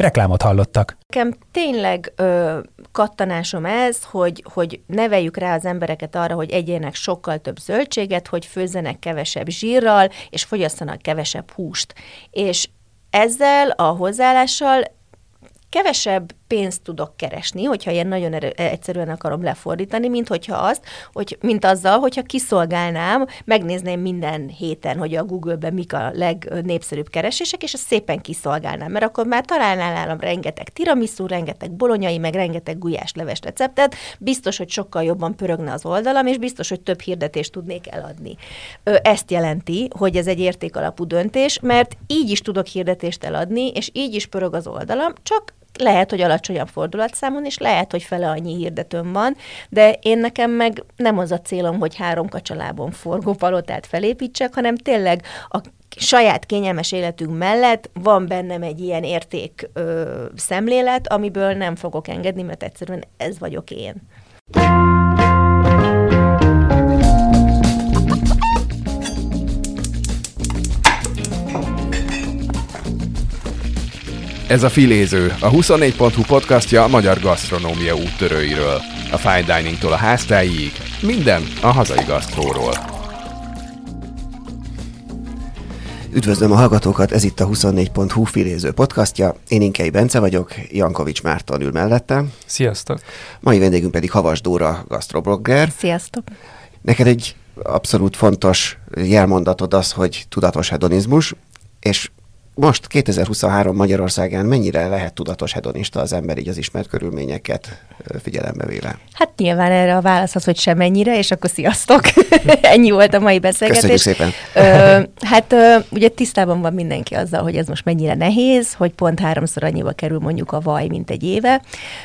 Reklámot hallottak. Nekem tényleg ö, kattanásom ez, hogy, hogy neveljük rá az embereket arra, hogy egyenek sokkal több zöldséget, hogy főzzenek kevesebb zsírral, és fogyasszanak kevesebb húst. És ezzel a hozzáállással kevesebb pénzt tudok keresni, hogyha ilyen nagyon erő, egyszerűen akarom lefordítani, mint hogyha azt, hogy, mint azzal, hogyha kiszolgálnám, megnézném minden héten, hogy a Google-ben mik a legnépszerűbb keresések, és ezt szépen kiszolgálnám, mert akkor már találnál nálam rengeteg tiramisu, rengeteg bolonyai, meg rengeteg gulyásleves receptet, biztos, hogy sokkal jobban pörögne az oldalam, és biztos, hogy több hirdetést tudnék eladni. Ezt jelenti, hogy ez egy értékalapú döntés, mert így is tudok hirdetést eladni, és így is pörög az oldalam, csak lehet, hogy alacsonyabb fordulatszámon, és lehet, hogy fele annyi hirdetőm van, de én nekem meg nem az a célom, hogy három kacsalábon forgó palotát felépítsek, hanem tényleg a saját kényelmes életünk mellett van bennem egy ilyen érték ö, szemlélet, amiből nem fogok engedni, mert egyszerűen ez vagyok én. Ez a Filéző, a 24.hu podcastja a magyar gasztronómia úttörőiről. A fine diningtól a háztáig, minden a hazai gasztróról. Üdvözlöm a hallgatókat, ez itt a 24.hu Filéző podcastja. Én Inkei Bence vagyok, Jankovics Márton ül mellettem. Sziasztok! Mai vendégünk pedig Havas Dóra, gasztroblogger. Sziasztok! Neked egy abszolút fontos jelmondatod az, hogy tudatos hedonizmus, és most 2023 Magyarországán mennyire lehet tudatos hedonista az ember így az ismert körülményeket figyelembe véve? Hát nyilván erre a válasz az, hogy semennyire, és akkor sziasztok. Ennyi volt a mai beszélgetés. Köszönjük szépen. Ö, hát ö, ugye tisztában van mindenki azzal, hogy ez most mennyire nehéz, hogy pont háromszor annyiba kerül mondjuk a vaj, mint egy éve,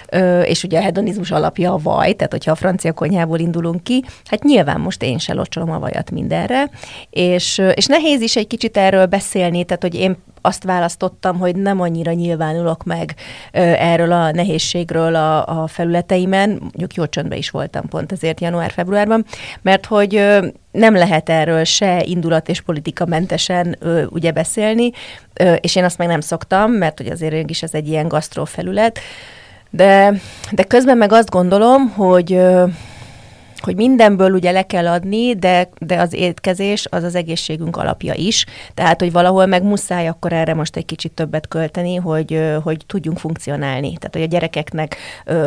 ö, és ugye a hedonizmus alapja a vaj, tehát hogyha a francia konyhából indulunk ki, hát nyilván most én se locsolom a vajat mindenre, és, és nehéz is egy kicsit erről beszélni, tehát hogy én azt választottam, hogy nem annyira nyilvánulok meg erről a nehézségről a, a felületeimen, mondjuk jó csöndben is voltam pont ezért január-februárban, mert hogy nem lehet erről se indulat és politika mentesen ugye beszélni, és én azt meg nem szoktam, mert hogy azért is ez egy ilyen gasztrófelület, de, de közben meg azt gondolom, hogy hogy mindenből ugye le kell adni, de, de az étkezés az az egészségünk alapja is. Tehát, hogy valahol meg muszáj akkor erre most egy kicsit többet költeni, hogy, hogy tudjunk funkcionálni. Tehát, hogy a gyerekeknek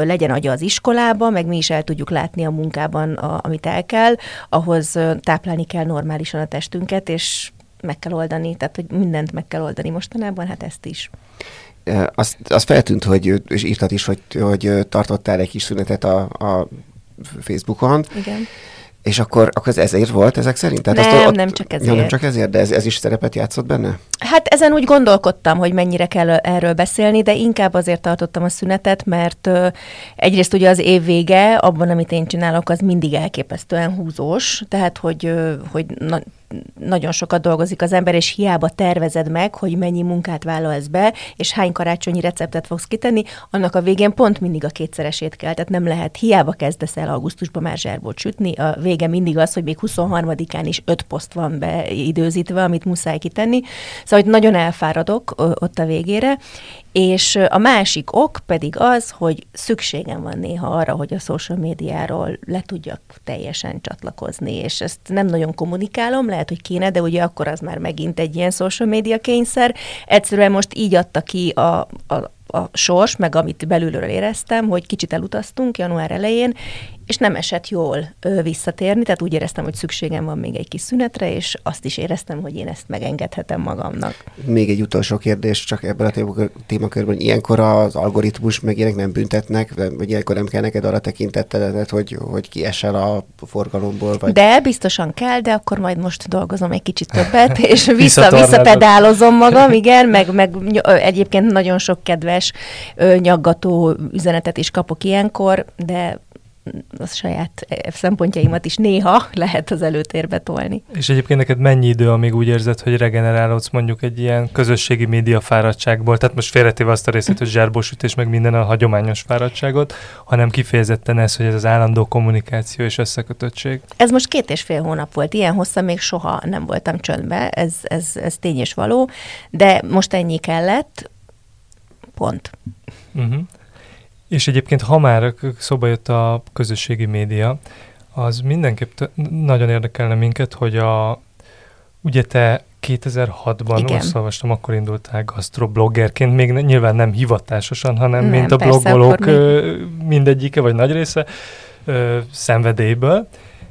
legyen agya az iskolába, meg mi is el tudjuk látni a munkában, a, amit el kell, ahhoz táplálni kell normálisan a testünket, és meg kell oldani, tehát hogy mindent meg kell oldani mostanában, hát ezt is. Azt, azt feltűnt, hogy, és írtad is, hogy, hogy tartottál egy kis szünetet a, a Facebookon. Igen. És akkor, akkor ez ezért volt ezek szerint? Tehát nem, azt, ott, nem csak ezért. Ja, nem csak ezért, de ez, ez is szerepet játszott benne? Hát ezen úgy gondolkodtam, hogy mennyire kell erről beszélni, de inkább azért tartottam a szünetet, mert ö, egyrészt ugye az év vége, abban, amit én csinálok, az mindig elképesztően húzós, tehát hogy, ö, hogy na, nagyon sokat dolgozik az ember, és hiába tervezed meg, hogy mennyi munkát vállalsz be, és hány karácsonyi receptet fogsz kitenni, annak a végén pont mindig a kétszeresét kell. Tehát nem lehet, hiába kezdesz el augusztusban már zserbót sütni, a vége mindig az, hogy még 23-án is öt poszt van beidőzítve, amit muszáj kitenni. Szóval, hogy nagyon elfáradok ott a végére, és a másik ok pedig az, hogy szükségem van néha arra, hogy a social médiáról le tudjak teljesen csatlakozni, és ezt nem nagyon kommunikálom, lehet, hogy kéne, de ugye akkor az már megint egy ilyen social média kényszer. Egyszerűen most így adta ki a, a, a sors, meg amit belülről éreztem, hogy kicsit elutaztunk január elején, és nem esett jól ö, visszatérni, tehát úgy éreztem, hogy szükségem van még egy kis szünetre, és azt is éreztem, hogy én ezt megengedhetem magamnak. Még egy utolsó kérdés, csak ebben a témakörben. Ilyenkor az algoritmus meg ilyenek nem büntetnek, vagy ilyenkor nem kell neked arra tekintetted, hogy, hogy kiesel a forgalomból? Vagy... De biztosan kell, de akkor majd most dolgozom egy kicsit többet, és vissza, visszapedálozom magam, igen, meg, meg egyébként nagyon sok kedves nyaggató üzenetet is kapok ilyenkor, de a saját szempontjaimat is néha lehet az előtérbe tolni. És egyébként neked mennyi idő, amíg úgy érzed, hogy regenerálódsz mondjuk egy ilyen közösségi média fáradtságból, tehát most félretéve azt a részét, hogy zsárbósütés meg minden a hagyományos fáradtságot, hanem kifejezetten ez, hogy ez az állandó kommunikáció és összekötöttség. Ez most két és fél hónap volt, ilyen hosszan még soha nem voltam csöndbe, ez, ez, ez tény és való, de most ennyi kellett, pont. Uh-huh. És egyébként, ha már szóba jött a közösségi média, az mindenképp nagyon érdekelne minket, hogy a, ugye te 2006-ban, azt olvastam, akkor indultál gastrobloggerként, még nyilván nem hivatásosan, hanem nem, mint a blogolók mindegyike, vagy nagy része, ö, szenvedélyből.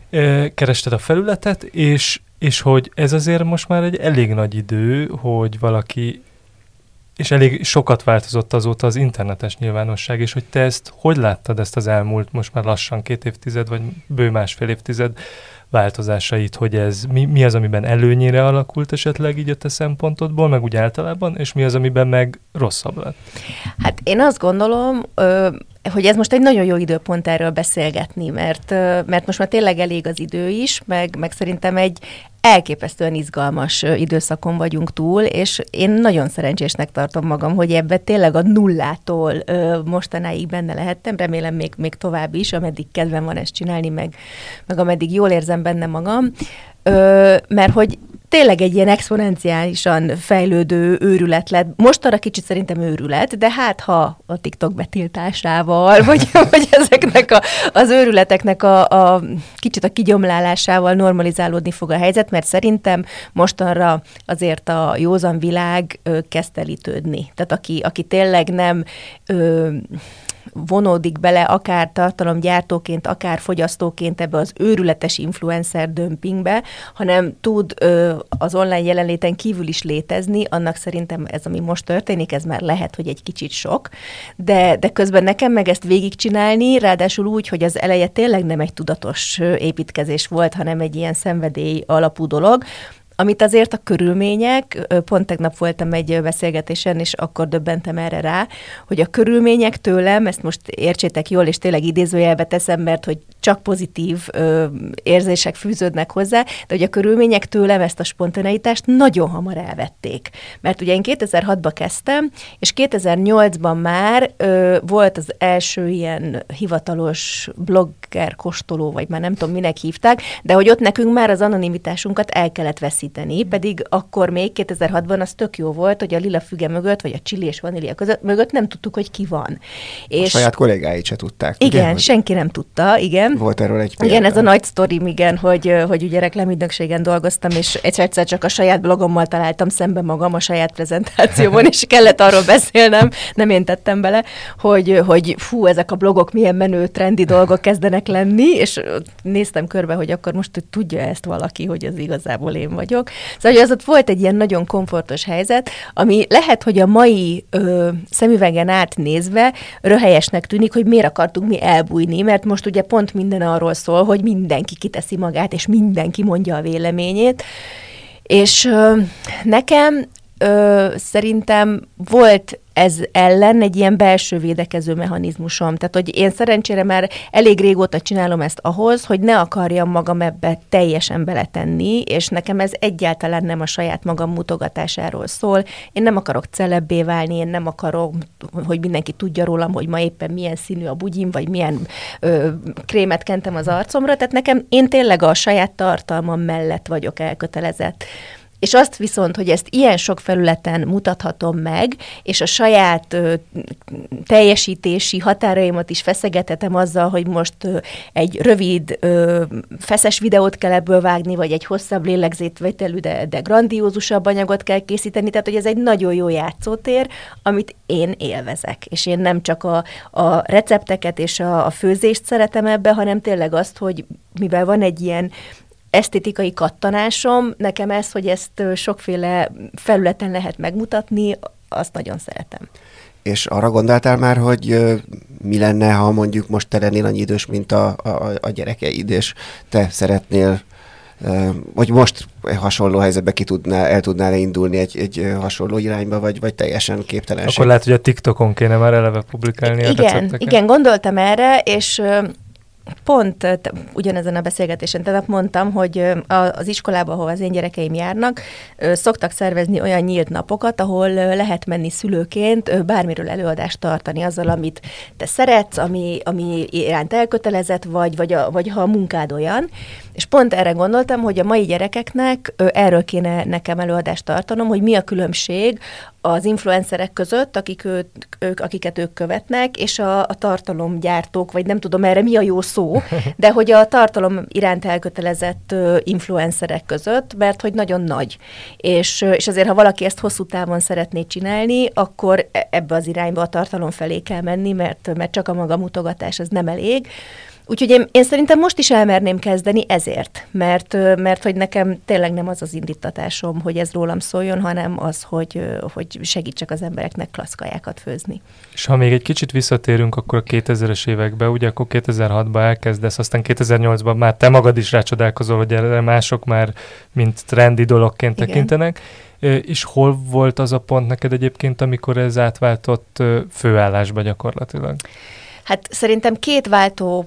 Ö, kerested a felületet, és, és hogy ez azért most már egy elég nagy idő, hogy valaki és elég sokat változott azóta az internetes nyilvánosság, és hogy te ezt hogy láttad ezt az elmúlt most már lassan két évtized, vagy bő másfél évtized változásait, hogy ez mi, mi az, amiben előnyére alakult esetleg így a te szempontodból, meg úgy általában, és mi az, amiben meg rosszabb lett? Hát én azt gondolom, hogy ez most egy nagyon jó időpont erről beszélgetni, mert, mert most már tényleg elég az idő is, meg, meg szerintem egy elképesztően izgalmas időszakon vagyunk túl, és én nagyon szerencsésnek tartom magam, hogy ebbe tényleg a nullától mostanáig benne lehettem, remélem még, még tovább is, ameddig kedvem van ezt csinálni, meg, meg ameddig jól érzem benne magam, mert hogy tényleg egy ilyen exponenciálisan fejlődő őrület lett. Most arra kicsit szerintem őrület, de hát ha a TikTok betiltásával, vagy, vagy ezeknek a, az őrületeknek a, a kicsit a kigyomlálásával normalizálódni fog a helyzet, mert szerintem mostanra azért a józan világ ö, kezd elítődni. Tehát aki, aki tényleg nem ö, vonódik bele akár tartalomgyártóként, akár fogyasztóként ebbe az őrületes influencer dömpingbe, hanem tud ö, az online jelenléten kívül is létezni, annak szerintem ez, ami most történik, ez már lehet, hogy egy kicsit sok, de, de közben nekem meg ezt végigcsinálni, ráadásul úgy, hogy az eleje tényleg nem egy tudatos építkezés volt, hanem egy ilyen szenvedély alapú dolog, amit azért a körülmények, pont tegnap voltam egy beszélgetésen, és akkor döbbentem erre rá, hogy a körülmények tőlem, ezt most értsétek jól, és tényleg idézőjelbe teszem, mert hogy csak pozitív ö, érzések fűződnek hozzá, de hogy a körülmények tőlem ezt a spontaneitást nagyon hamar elvették. Mert ugye én 2006-ba kezdtem, és 2008-ban már ö, volt az első ilyen hivatalos blogger kostoló, vagy már nem tudom, minek hívták, de hogy ott nekünk már az anonimitásunkat el kellett veszíteni, pedig akkor még 2006-ban az tök jó volt, hogy a lila füge mögött, vagy a csili és vanília között mögött nem tudtuk, hogy ki van. És a saját kollégáit se tudták. Igen, igen senki nem tudta, igen. Volt erről egy példa. Igen, ez a nagy sztorim, igen, hogy, hogy ugye reklámügynökségen dolgoztam, és egyszer csak a saját blogommal találtam szembe magam a saját prezentációban, és kellett arról beszélnem, nem én tettem bele, hogy, hogy fú, ezek a blogok milyen menő, trendi dolgok kezdenek lenni, és néztem körbe, hogy akkor most hogy tudja ezt valaki, hogy az igazából én vagyok. Szóval az ott volt egy ilyen nagyon komfortos helyzet, ami lehet, hogy a mai ö, szemüvegen átnézve röhelyesnek tűnik, hogy miért akartunk mi elbújni, mert most ugye pont minden arról szól, hogy mindenki kiteszi magát, és mindenki mondja a véleményét. És ö, nekem ö, szerintem volt ez ellen egy ilyen belső védekező mechanizmusom. Tehát, hogy én szerencsére már elég régóta csinálom ezt ahhoz, hogy ne akarjam magam ebbe teljesen beletenni, és nekem ez egyáltalán nem a saját magam mutogatásáról szól. Én nem akarok celebbé válni, én nem akarom, hogy mindenki tudja rólam, hogy ma éppen milyen színű a bugyim, vagy milyen ö, krémet kentem az arcomra. Tehát nekem én tényleg a saját tartalmam mellett vagyok elkötelezett. És azt viszont, hogy ezt ilyen sok felületen mutathatom meg, és a saját ö, teljesítési határaimat is feszegetetem azzal, hogy most ö, egy rövid, ö, feszes videót kell ebből vágni, vagy egy hosszabb lélegzétvételű, de, de grandiózusabb anyagot kell készíteni, tehát hogy ez egy nagyon jó játszótér, amit én élvezek. És én nem csak a, a recepteket és a, a főzést szeretem ebbe, hanem tényleg azt, hogy mivel van egy ilyen esztétikai kattanásom, nekem ez, hogy ezt sokféle felületen lehet megmutatni, azt nagyon szeretem. És arra gondoltál már, hogy mi lenne, ha mondjuk most te lennél annyi idős, mint a, a, a gyerekeid, és te szeretnél hogy most hasonló helyzetbe ki tudnál, el tudnál indulni egy, egy hasonló irányba, vagy, vagy teljesen képtelenség? Akkor lehet, hogy a TikTokon kéne már eleve publikálni igen. Igen, gondoltam erre, és pont ugyanezen a beszélgetésen tehát mondtam, hogy az iskolába, ahol az én gyerekeim járnak, szoktak szervezni olyan nyílt napokat, ahol lehet menni szülőként bármiről előadást tartani azzal, amit te szeretsz, ami, ami iránt elkötelezett vagy, vagy, a, vagy ha a munkád olyan. És pont erre gondoltam, hogy a mai gyerekeknek erről kéne nekem előadást tartanom, hogy mi a különbség az influencerek között, akik őt, ők, akiket ők követnek, és a, a tartalomgyártók, vagy nem tudom erre mi a jó szó, de hogy a tartalom iránt elkötelezett influencerek között, mert hogy nagyon nagy. És, és azért, ha valaki ezt hosszú távon szeretné csinálni, akkor e, ebbe az irányba a tartalom felé kell menni, mert, mert csak a maga mutogatás az nem elég. Úgyhogy én, én szerintem most is elmerném kezdeni ezért, mert, mert hogy nekem tényleg nem az az indítatásom, hogy ez rólam szóljon, hanem az, hogy, hogy segítsek az embereknek klaszkajákat főzni. És ha még egy kicsit visszatérünk akkor a 2000-es évekbe, ugye akkor 2006-ban elkezdesz, aztán 2008-ban már te magad is rácsodálkozol, hogy erre mások már mint trendi dologként Igen. tekintenek. És hol volt az a pont neked egyébként, amikor ez átváltott főállásba gyakorlatilag? Hát szerintem két váltó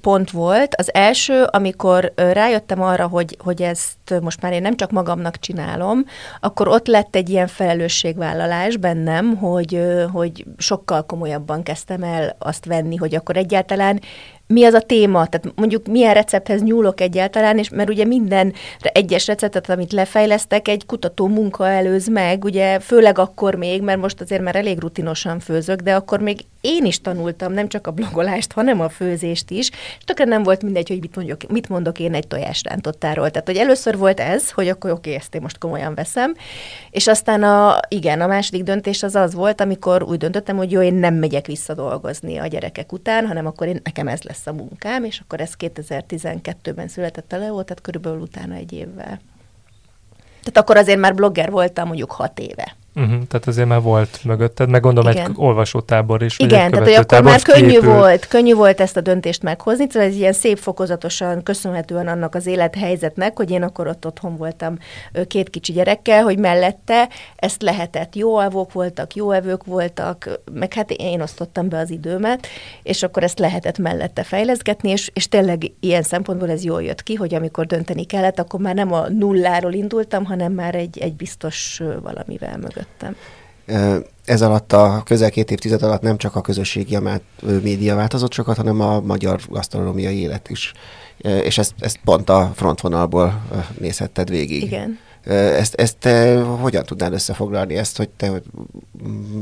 pont volt. Az első, amikor rájöttem arra, hogy, hogy ezt most már én nem csak magamnak csinálom, akkor ott lett egy ilyen felelősségvállalás bennem, hogy, hogy sokkal komolyabban kezdtem el azt venni, hogy akkor egyáltalán mi az a téma, tehát mondjuk milyen recepthez nyúlok egyáltalán, és mert ugye minden egyes receptet, amit lefejlesztek, egy kutató munka előz meg, ugye főleg akkor még, mert most azért már elég rutinosan főzök, de akkor még én is tanultam nem csak a blogolást, hanem a főzést is, és tökre nem volt mindegy, hogy mit mondok, mit mondok én egy tojásrántottáról. Tehát, hogy először volt ez, hogy akkor oké, ezt én most komolyan veszem, és aztán a, igen, a második döntés az az volt, amikor úgy döntöttem, hogy jó, én nem megyek vissza dolgozni a gyerekek után, hanem akkor én, nekem ez lesz a munkám, és akkor ez 2012-ben született a Leo, tehát körülbelül utána egy évvel. Tehát akkor azért már blogger voltam mondjuk hat éve. Uh-huh, tehát azért már volt mögötted, meg gondolom Igen. egy olvasótábor is. Igen, tehát hogy akkor már könnyű volt, könnyű volt ezt a döntést meghozni, tehát ez ilyen szép fokozatosan köszönhetően annak az élethelyzetnek, hogy én akkor ott otthon voltam két kicsi gyerekkel, hogy mellette ezt lehetett. Jó alvók voltak, jó evők voltak, meg hát én osztottam be az időmet, és akkor ezt lehetett mellette fejleszgetni, és, és tényleg ilyen szempontból ez jól jött ki, hogy amikor dönteni kellett, akkor már nem a nulláról indultam, hanem már egy, egy biztos valamivel mögött jöttem. Ez alatt a közel két évtized alatt nem csak a közösségi média változott sokat, hanem a magyar gasztronómiai élet is. És ezt, ezt pont a frontvonalból nézhetted végig. Igen. Ezt, ezt te hogyan tudnál összefoglalni ezt, hogy te hogy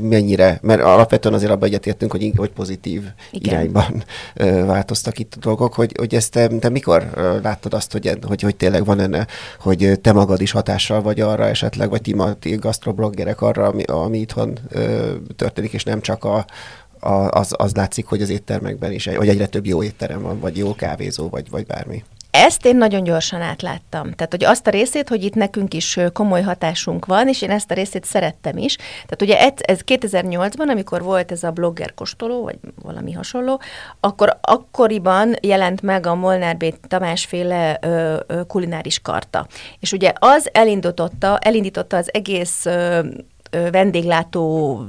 mennyire, mert alapvetően azért abban egyetértünk, hogy, hogy pozitív Igen. irányban változtak itt a dolgok, hogy, hogy ezt te, te mikor láttad azt, hogy, hogy, hogy tényleg van enne, hogy te magad is hatással vagy arra esetleg, vagy ti, ti gasztrobloggerek arra, ami, ami itthon történik, és nem csak a, az, az látszik, hogy az éttermekben is, hogy egyre több jó étterem van, vagy jó kávézó, vagy, vagy bármi. Ezt én nagyon gyorsan átláttam. Tehát, hogy azt a részét, hogy itt nekünk is komoly hatásunk van, és én ezt a részét szerettem is. Tehát ugye ez, ez 2008-ban, amikor volt ez a blogger kóstoló, vagy valami hasonló, akkor akkoriban jelent meg a Molnár B. Tamás féle ö, ö, kulináris karta. És ugye az elindította, elindította az egész ö, vendéglátó,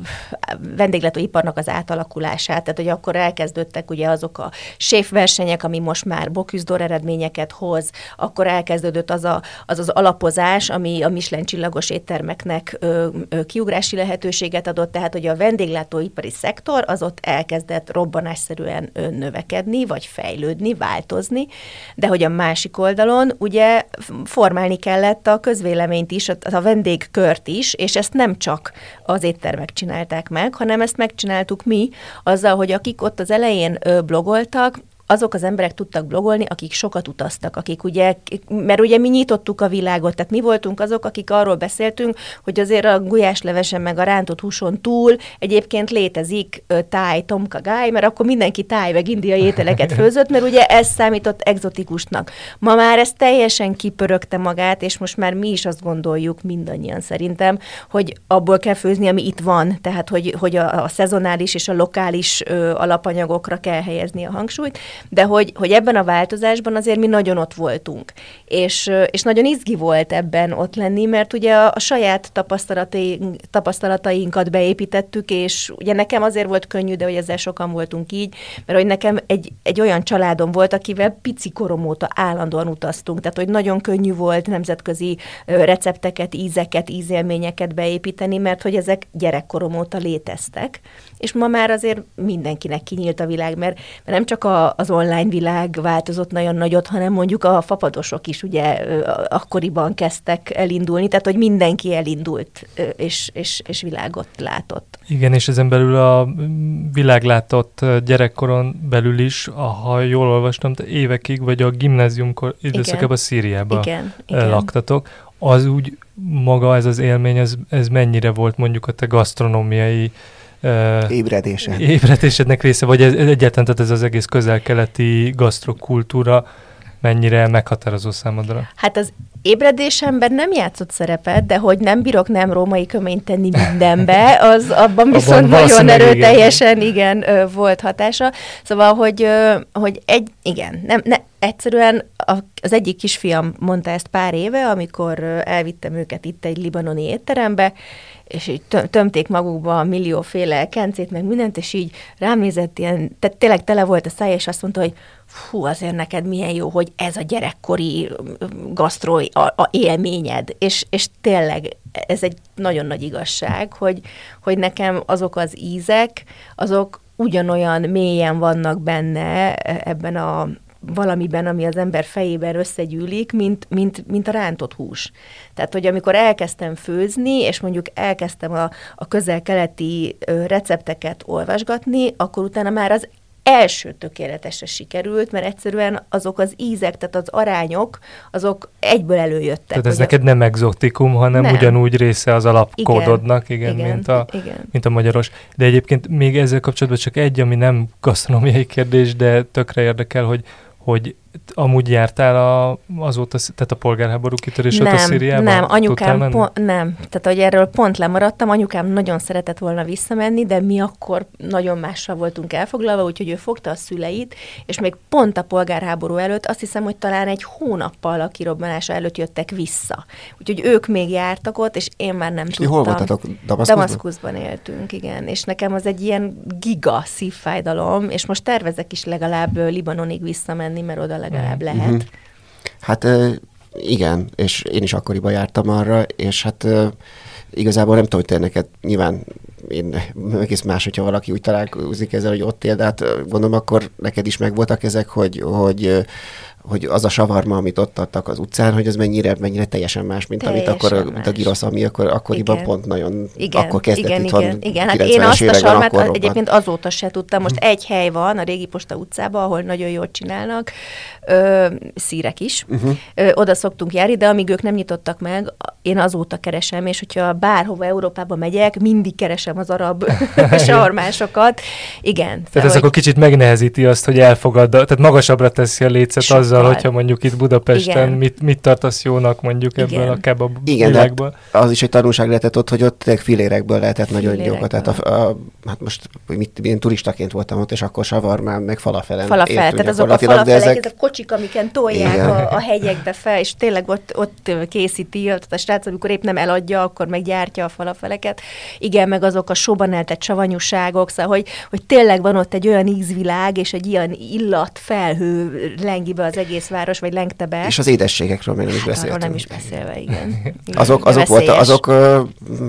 vendéglátóiparnak az átalakulását, tehát hogy akkor elkezdődtek ugye azok a séfversenyek, ami most már boküzdor eredményeket hoz, akkor elkezdődött az a, az, az alapozás, ami a Michelin csillagos éttermeknek ö, ö, kiugrási lehetőséget adott, tehát hogy a vendéglátóipari szektor az ott elkezdett robbanásszerűen növekedni, vagy fejlődni, változni, de hogy a másik oldalon ugye formálni kellett a közvéleményt is, a vendégkört is, és ezt nem csak az éttermek csinálták meg, hanem ezt megcsináltuk mi, azzal, hogy akik ott az elején blogoltak, azok az emberek tudtak blogolni, akik sokat utaztak, akik ugye, mert ugye mi nyitottuk a világot, tehát mi voltunk azok, akik arról beszéltünk, hogy azért a gulyáslevesen meg a rántott húson túl egyébként létezik táj, tomka gáj, mert akkor mindenki táj meg indiai ételeket főzött, mert ugye ez számított exotikusnak. Ma már ez teljesen kipörögte magát, és most már mi is azt gondoljuk mindannyian szerintem, hogy abból kell főzni, ami itt van, tehát hogy, hogy a, a szezonális és a lokális ö, alapanyagokra kell helyezni a hangsúlyt, de hogy, hogy ebben a változásban azért mi nagyon ott voltunk. És, és nagyon izgi volt ebben ott lenni, mert ugye a, a saját tapasztalataink, tapasztalatainkat beépítettük, és ugye nekem azért volt könnyű, de hogy ezzel sokan voltunk így, mert hogy nekem egy, egy olyan családom volt, akivel pici korom óta állandóan utaztunk, tehát hogy nagyon könnyű volt nemzetközi recepteket, ízeket, ízélményeket beépíteni, mert hogy ezek gyerekkorom óta léteztek, és ma már azért mindenkinek kinyílt a világ, mert, mert nem csak a, az online világ változott nagyon nagyot, hanem mondjuk a fapadosok is ugye akkoriban kezdtek elindulni, tehát hogy mindenki elindult és, és, és világot látott. Igen, és ezen belül a világlátott gyerekkoron belül is, ha jól olvastam, évekig, vagy a gimnáziumkor időszakában Szíriában igen, igen. laktatok. Az úgy maga ez az élmény, ez, ez mennyire volt mondjuk a te gasztronómiai uh, ébredése. ébredésednek része, vagy ez, egyáltalán tehát ez az egész közel-keleti gasztrokultúra mennyire meghatározó számodra? Hát az ébredésemben nem játszott szerepet, de hogy nem bírok nem római köményt tenni mindenbe, az abban viszont abban nagyon erőteljesen igen. igen volt hatása. Szóval, hogy, hogy egy, igen, nem, ne, egyszerűen az egyik kisfiam mondta ezt pár éve, amikor elvittem őket itt egy libanoni étterembe, és így tömték magukba a millióféle kencét, meg mindent, és így rám nézett ilyen, tehát tényleg tele volt a száj, és azt mondta, hogy fú, azért neked milyen jó, hogy ez a gyerekkori gasztró a, a élményed, és, és tényleg ez egy nagyon nagy igazság, hogy, hogy nekem azok az ízek, azok ugyanolyan mélyen vannak benne ebben a, valamiben, ami az ember fejében összegyűlik, mint, mint, mint a rántott hús. Tehát, hogy amikor elkezdtem főzni, és mondjuk elkezdtem a, a közel-keleti recepteket olvasgatni, akkor utána már az első tökéletesre sikerült, mert egyszerűen azok az ízek, tehát az arányok, azok egyből előjöttek. Tehát ez neked nem exotikum, hanem nem. ugyanúgy része az alapkódodnak, igen, igen, mint, a, igen. mint a magyaros. De egyébként még ezzel kapcsolatban csak egy, ami nem gasztronómiai kérdés, de tökre érdekel, hogy hogy amúgy jártál a, azóta, tehát a polgárháború kitörés nem, a Szíriában? Nem, anyukám, po- nem. Tehát, hogy erről pont lemaradtam, anyukám nagyon szeretett volna visszamenni, de mi akkor nagyon mással voltunk elfoglalva, úgyhogy ő fogta a szüleit, és még pont a polgárháború előtt, azt hiszem, hogy talán egy hónappal a kirobbanása előtt jöttek vissza. Úgyhogy ők még jártak ott, és én már nem és tudtam. hol voltatok? Damaszkuszban? Damaszkuszban éltünk, igen. És nekem az egy ilyen giga szívfájdalom, és most tervezek is legalább Libanonig visszamenni, mert oda legalább mhm. lehet. Uh-huh. Hát igen, és én is akkoriban jártam arra, és hát igazából nem tudom, hogy te neked nyilván én egész más, hogyha valaki úgy találkozik ezzel, hogy ott él, de hát gondolom akkor neked is megvoltak ezek, hogy, hogy hogy az a savarma, amit ott adtak az utcán, hogy az mennyire, mennyire teljesen más, mint teljesen amit akkor mint a girosz, ami akkor akkoriban igen. pont nagyon, igen. akkor kezdett igen, itthon igen, igen. Hát én azt a sarmát egyébként azóta se tudtam. Most uh-huh. egy hely van a Régi Posta utcában, ahol nagyon jól csinálnak, ö, szírek is. Uh-huh. Ö, oda szoktunk járni, de amíg ők nem nyitottak meg, én azóta keresem, és hogyha bárhova Európába megyek, mindig keresem az arab sarmásokat. Igen. Tehát ez hogy... akkor kicsit megnehezíti azt, hogy elfogad, tehát magasabbra teszi a lécet azzal, azzal, hogyha mondjuk itt Budapesten mit, mit tartasz jónak mondjuk Igen. ebből a kebab Igen, világból. az is egy tanulság lehetett ott, hogy ott filérekből lehetett nagyon jókat. Tehát a, a, hát most mit, én turistaként voltam ott, és akkor savarmán, meg falafelen Falafel, tehát azok a falafelek, ezek... a kocsik, amiken tolják a, a, hegyekbe fel, és tényleg ott, ott készíti, ott a srác, amikor épp nem eladja, akkor meggyártja a falafeleket. Igen, meg azok a soban eltett savanyúságok, szóval, hogy, hogy tényleg van ott egy olyan ízvilág, és egy ilyen illat felhő lengi be az egész város, vagy lengte be. És az édességekről még nem is beszéltünk. Arról nem is beszélve, igen. igen. azok, azok, volt, azok uh,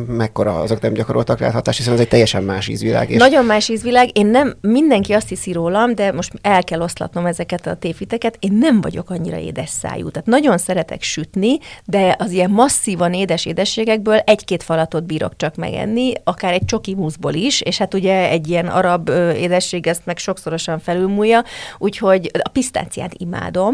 mekkora, azok nem gyakoroltak rá hatást, hiszen ez egy teljesen más ízvilág. És... Nagyon más ízvilág. Én nem, mindenki azt hiszi rólam, de most el kell oszlatnom ezeket a tévhiteket. Én nem vagyok annyira édes szájú. Tehát nagyon szeretek sütni, de az ilyen masszívan édes édességekből egy-két falatot bírok csak megenni, akár egy csoki muszból is, és hát ugye egy ilyen arab édesség ezt meg sokszorosan felülmúlja, úgyhogy a pisztáciát imádom,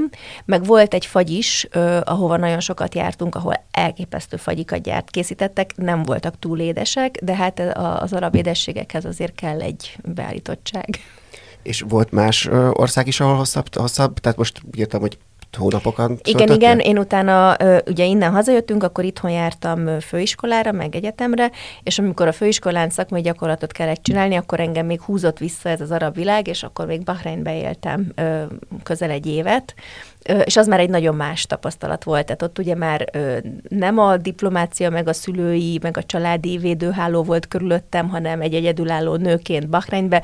meg volt egy fagy is, ahova nagyon sokat jártunk, ahol elképesztő fagyikat gyárt készítettek, nem voltak túl édesek, de hát az arab édességekhez azért kell egy beállítottság. És volt más ország is, ahol hosszabb, hosszabb tehát most írtam, hogy hónapokat Igen, igen, én utána ugye innen hazajöttünk, akkor itthon jártam főiskolára, meg egyetemre, és amikor a főiskolán szakmai gyakorlatot kellett csinálni, akkor engem még húzott vissza ez az arab világ, és akkor még Bahreinbe éltem közel egy évet, és az már egy nagyon más tapasztalat volt. Tehát ott ugye már nem a diplomácia, meg a szülői, meg a családi védőháló volt körülöttem, hanem egy egyedülálló nőként Bahreinbe,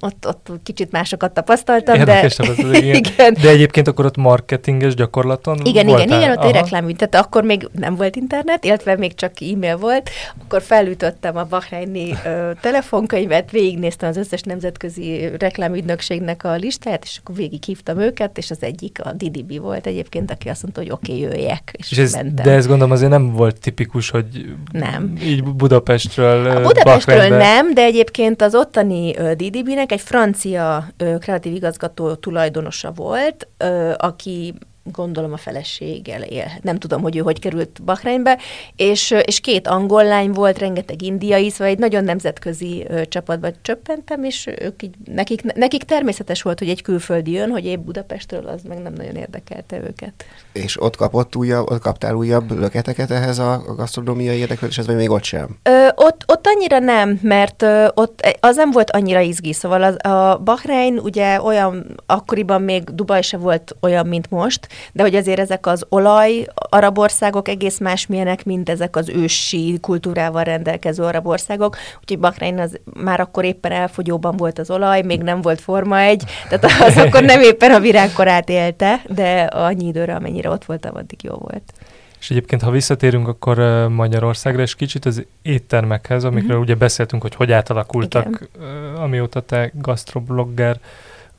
ott, ott kicsit másokat tapasztaltam, de... Tapasztalat, igen. igen. De egyébként akkor ott marketinges gyakorlaton Igen, voltál? igen, igen, ott egy reklám, tehát akkor még nem volt internet, illetve még csak e-mail volt, akkor felütöttem a Bahreini ö, telefonkönyvet, végignéztem az összes nemzetközi reklámügynökségnek a listáját, és akkor végig hívtam őket, és az egyik a DDB volt egyébként, aki azt mondta, hogy oké, okay, jöjjek, és, és ez, mentem. De ez gondolom azért nem volt tipikus, hogy nem. így Budapestről A Budapestről Bahreinbe... nem, de egyébként az ottani DDB-nek egy francia ö, kreatív igazgató tulajdonosa volt, ö, aki gondolom a feleséggel él. Nem tudom, hogy ő hogy került Bahreinbe, és, és két angol lány volt, rengeteg indiai, szóval egy nagyon nemzetközi ö, csapatba csöppentem, és ők így, nekik, nekik természetes volt, hogy egy külföldi jön, hogy épp Budapestről, az meg nem nagyon érdekelte őket. És ott kapott újabb, ott kaptál újabb löketeket ehhez a gasztronómiai érdeklődéshez, vagy még ott sem? Ö, ott, ott annyira nem, mert ö, ott az nem volt annyira izgi, szóval az, a Bahrein ugye olyan, akkoriban még Dubaj se volt olyan, mint most, de hogy azért ezek az olaj arab országok egész másmilyenek, mint ezek az ősi kultúrával rendelkező arab országok, úgyhogy Bahrein az már akkor éppen elfogyóban volt az olaj, még nem volt Forma egy, tehát az akkor nem éppen a virágkorát élte, de annyi időre, amennyire ott voltam, addig jó volt. És egyébként, ha visszatérünk akkor Magyarországra, és kicsit az éttermekhez, amikről uh-huh. ugye beszéltünk, hogy hogy átalakultak, Igen. amióta te gastroblogger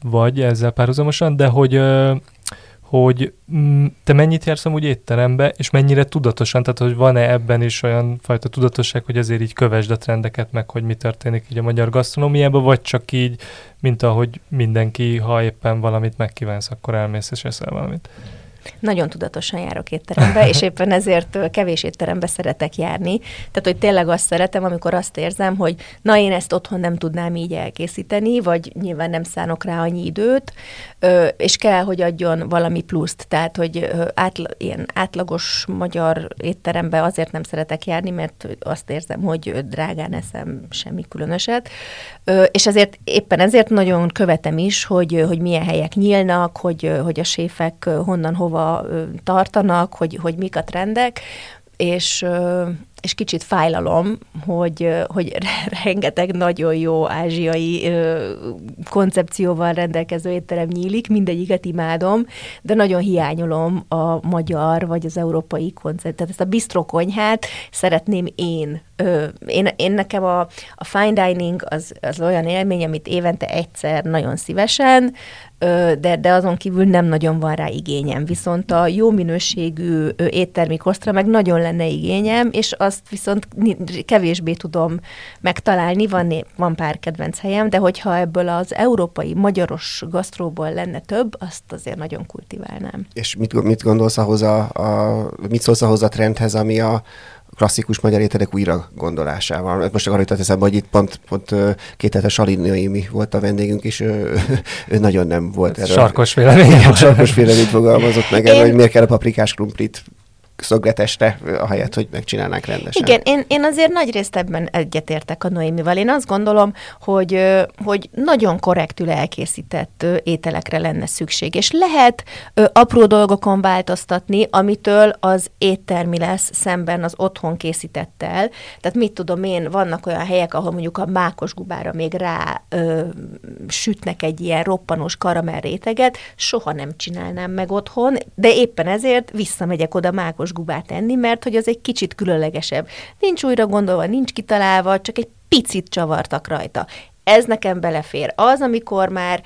vagy ezzel párhuzamosan, de hogy hogy mm, te mennyit jársz amúgy étterembe, és mennyire tudatosan, tehát hogy van-e ebben is olyan fajta tudatosság, hogy azért így kövesd a trendeket, meg hogy mi történik így a magyar gasztronómiában, vagy csak így, mint ahogy mindenki, ha éppen valamit megkívánsz, akkor elmész és eszel valamit. Nagyon tudatosan járok étterembe, és éppen ezért kevés étterembe szeretek járni. Tehát, hogy tényleg azt szeretem, amikor azt érzem, hogy na, én ezt otthon nem tudnám így elkészíteni, vagy nyilván nem szánok rá annyi időt, és kell, hogy adjon valami pluszt. Tehát, hogy átla, ilyen átlagos magyar étterembe azért nem szeretek járni, mert azt érzem, hogy drágán eszem semmi különöset. És ezért éppen ezért nagyon követem is, hogy, hogy milyen helyek nyílnak, hogy, hogy a séfek honnan, hova tartanak, hogy, hogy mik a trendek, és, és kicsit fájlalom, hogy, hogy rengeteg nagyon jó ázsiai koncepcióval rendelkező étterem nyílik, mindegyiket imádom, de nagyon hiányolom a magyar vagy az európai koncept. Tehát ezt a bistrokonyhát szeretném én. Én, én nekem a, a fine dining az, az olyan élmény, amit évente egyszer nagyon szívesen, de, de azon kívül nem nagyon van rá igényem. Viszont a jó minőségű éttermi kosztra meg nagyon lenne igényem, és azt viszont kevésbé tudom megtalálni, van, van pár kedvenc helyem, de hogyha ebből az európai, magyaros gasztróból lenne több, azt azért nagyon kultiválnám. És mit, mit gondolsz ahhoz a, a mit szólsz ahhoz a trendhez, ami a klasszikus magyar ételek újra gondolásával. Most arra jutott eszembe, hogy itt pont, pont két hetes Salini volt a vendégünk, és ő, ő nagyon nem volt erről. Sarkos vélemény. Sarkos véleményt fogalmazott meg, Én... hogy miért kell a paprikás krumplit szögletesre, ahelyett, hogy megcsinálnák rendesen. Igen, én, én azért nagy részt ebben egyetértek a Noémival. Én azt gondolom, hogy, hogy nagyon korrektül elkészített ételekre lenne szükség, és lehet apró dolgokon változtatni, amitől az éttermi lesz szemben az otthon készítettel. Tehát mit tudom én, vannak olyan helyek, ahol mondjuk a mákos gubára még rá ö, sütnek egy ilyen roppanós karamell réteget, soha nem csinálnám meg otthon, de éppen ezért visszamegyek oda mákos piros gubát enni, mert hogy az egy kicsit különlegesebb. Nincs újra gondolva, nincs kitalálva, csak egy picit csavartak rajta. Ez nekem belefér. Az, amikor már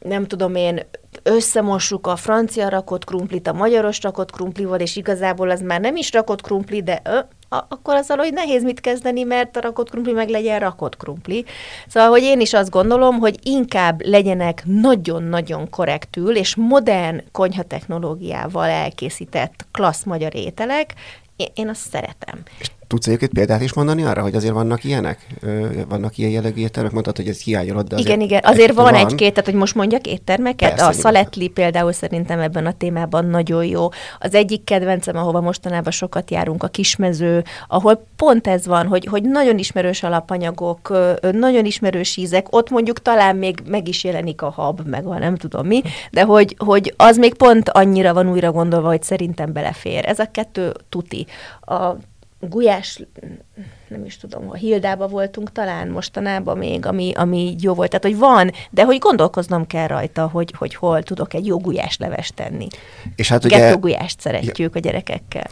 nem tudom én, összemossuk a francia rakott krumplit a magyaros rakott krumplival, és igazából az már nem is rakott krumpli, de ö, akkor azzal, hogy nehéz mit kezdeni, mert a rakott krumpli meg legyen rakott krumpli. Szóval, hogy én is azt gondolom, hogy inkább legyenek nagyon-nagyon korrektül és modern konyhatechnológiával elkészített klassz magyar ételek, én, én azt szeretem. És Tudsz egyébként példát is mondani arra, hogy azért vannak ilyenek? vannak ilyen jellegű éttermek? Mondtad, hogy ez hiányolod, de azért Igen, igen. Azért van, van egy-két, tehát hogy most mondjak éttermeket. Persze, a Szaletli például szerintem ebben a témában nagyon jó. Az egyik kedvencem, ahova mostanában sokat járunk, a Kismező, ahol pont ez van, hogy, hogy nagyon ismerős alapanyagok, nagyon ismerős ízek, ott mondjuk talán még meg is jelenik a hab, meg a nem tudom mi, de hogy, hogy az még pont annyira van újra gondolva, hogy szerintem belefér. Ez a kettő tuti. A gulyás, nem is tudom, a Hildába voltunk talán mostanában még, ami, ami jó volt. Tehát, hogy van, de hogy gondolkoznom kell rajta, hogy, hogy hol tudok egy jó gulyás levest tenni. És hát ugye... Gettó gulyást szeretjük ja. a gyerekekkel.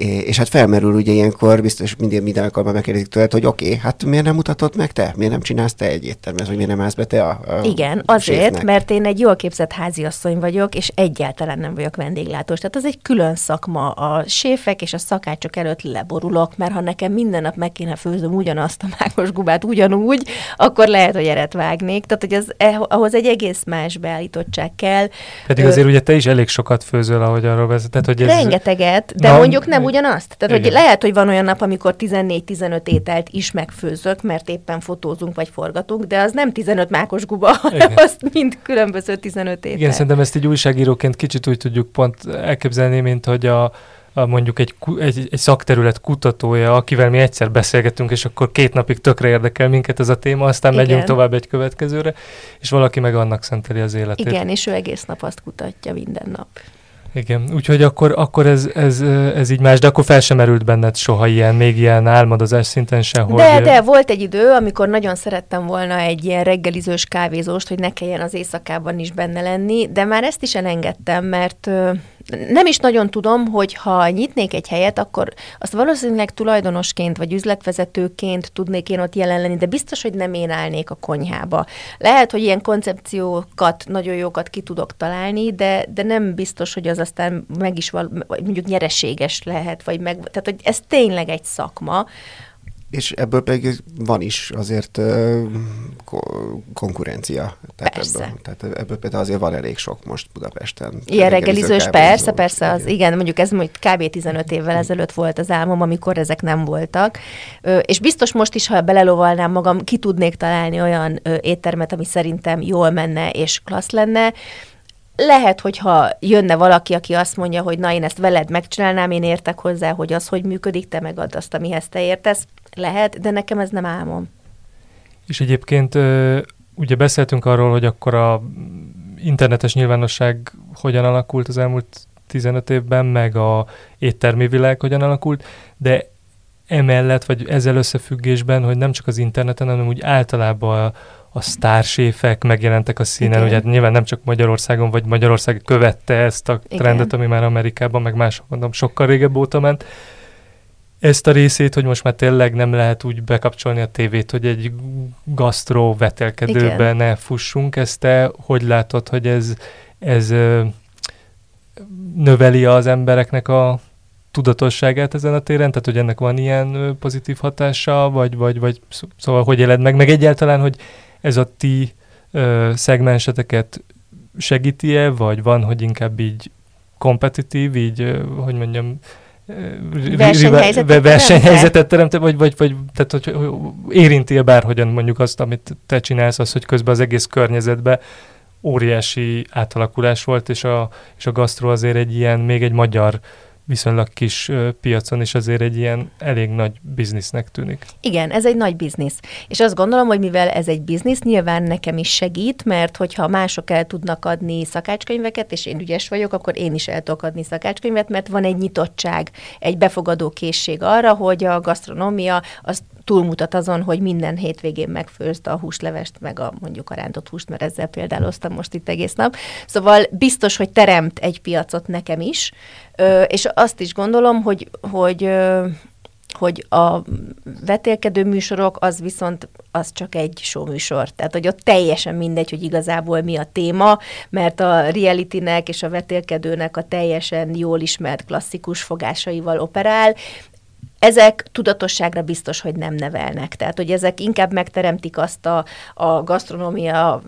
És hát felmerül ugye ilyenkor, biztos minden, minden alkalommal megkérdezik tőled, hogy oké, okay, hát miért nem mutatott meg te? Miért nem csinálsz te egy éttermet, hogy miért nem állsz be te a, a Igen, azért, séfnek? mert én egy jól képzett háziasszony vagyok, és egyáltalán nem vagyok vendéglátós. Tehát az egy külön szakma. A séfek és a szakácsok előtt leborulok, mert ha nekem minden nap meg kéne főzöm ugyanazt a mákos gubát ugyanúgy, akkor lehet, hogy eret vágnék. Tehát, hogy az, eh, ahhoz egy egész más beállítottság kell. Pedig azért Ö... ugye te is elég sokat főzöl, ahogy arról vezetett, hogy ez... Rengeteget, de Na, mondjuk nem ugyanazt. Tehát, Igen. hogy lehet, hogy van olyan nap, amikor 14-15 ételt is megfőzök, mert éppen fotózunk vagy forgatunk, de az nem 15 mákos guba, hanem azt mind különböző 15 étel. Igen, szerintem ezt így újságíróként kicsit úgy tudjuk pont elképzelni, mint hogy a mondjuk egy, egy, egy szakterület kutatója, akivel mi egyszer beszélgetünk, és akkor két napig tökre érdekel minket ez a téma, aztán Igen. megyünk tovább egy következőre, és valaki meg annak szenteli az életét. Igen, és ő egész nap azt kutatja minden nap. Igen, úgyhogy akkor, akkor ez, ez, ez így más, de akkor fel sem merült benned soha ilyen, még ilyen álmodozás szinten se, hogy... De, de, volt egy idő, amikor nagyon szerettem volna egy ilyen reggelizős kávézóst, hogy ne kelljen az éjszakában is benne lenni, de már ezt is elengedtem, mert nem is nagyon tudom, hogy ha nyitnék egy helyet, akkor azt valószínűleg tulajdonosként vagy üzletvezetőként tudnék én ott jelen lenni, de biztos, hogy nem én állnék a konyhába. Lehet, hogy ilyen koncepciókat, nagyon jókat ki tudok találni, de, de nem biztos, hogy az aztán meg is val, mondjuk nyereséges lehet, vagy meg, tehát hogy ez tényleg egy szakma, és ebből pedig van is azért uh, konkurencia. Tehát persze. Ebből, tehát ebből például azért van elég sok most Budapesten. Ilyen reggelizős, persze, persze, az, igen, mondjuk ez mondjuk kb. 15 évvel ezelőtt volt az álmom, amikor ezek nem voltak. Ö, és biztos most is, ha belelovalnám magam, ki tudnék találni olyan ö, éttermet, ami szerintem jól menne és klassz lenne, lehet, hogyha jönne valaki, aki azt mondja, hogy na én ezt veled megcsinálnám, én értek hozzá, hogy az hogy működik, te megad azt, amihez te értesz, lehet, de nekem ez nem álmom. És egyébként ugye beszéltünk arról, hogy akkor a internetes nyilvánosság hogyan alakult az elmúlt 15 évben, meg a éttermi világ hogyan alakult, de emellett, vagy ezzel összefüggésben, hogy nem csak az interneten, hanem úgy általában a, a sztárséfek megjelentek a színen, Igen. ugye hát nyilván nem csak Magyarországon, vagy Magyarország követte ezt a trendet, Igen. ami már Amerikában, meg máshol mondom, sokkal régebb óta ment, ezt a részét, hogy most már tényleg nem lehet úgy bekapcsolni a tévét, hogy egy gasztró vetelkedőbe Igen. ne fussunk. Ezt te hogy látod, hogy ez, ez növeli az embereknek a tudatosságát ezen a téren? Tehát, hogy ennek van ilyen pozitív hatása, vagy, vagy, vagy szóval hogy éled meg? Meg egyáltalán, hogy ez a ti ö, szegmenseteket segíti-e, vagy van, hogy inkább így kompetitív, így, hogy mondjam, versenyhelyzetet, versenyhelyzetet teremte, vagy, vagy, vagy tehát, hogy, hogy érinti-e bárhogyan mondjuk azt, amit te csinálsz, az, hogy közben az egész környezetben óriási átalakulás volt, és a, és a gasztro azért egy ilyen, még egy magyar viszonylag kis piacon, és azért egy ilyen elég nagy biznisznek tűnik. Igen, ez egy nagy biznisz. És azt gondolom, hogy mivel ez egy biznisz, nyilván nekem is segít, mert hogyha mások el tudnak adni szakácskönyveket, és én ügyes vagyok, akkor én is el tudok adni szakácskönyvet, mert van egy nyitottság, egy befogadó készség arra, hogy a gasztronómia az túlmutat azon, hogy minden hétvégén megfőzd a húslevest, meg a mondjuk a rántott húst, mert ezzel példáloztam most itt egész nap. Szóval biztos, hogy teremt egy piacot nekem is, és azt is gondolom, hogy, hogy hogy a vetélkedő műsorok az viszont az csak egy show műsor. Tehát, hogy ott teljesen mindegy, hogy igazából mi a téma, mert a realitynek és a vetélkedőnek a teljesen jól ismert klasszikus fogásaival operál, ezek tudatosságra biztos, hogy nem nevelnek. Tehát, hogy ezek inkább megteremtik azt a, a gasztronómia,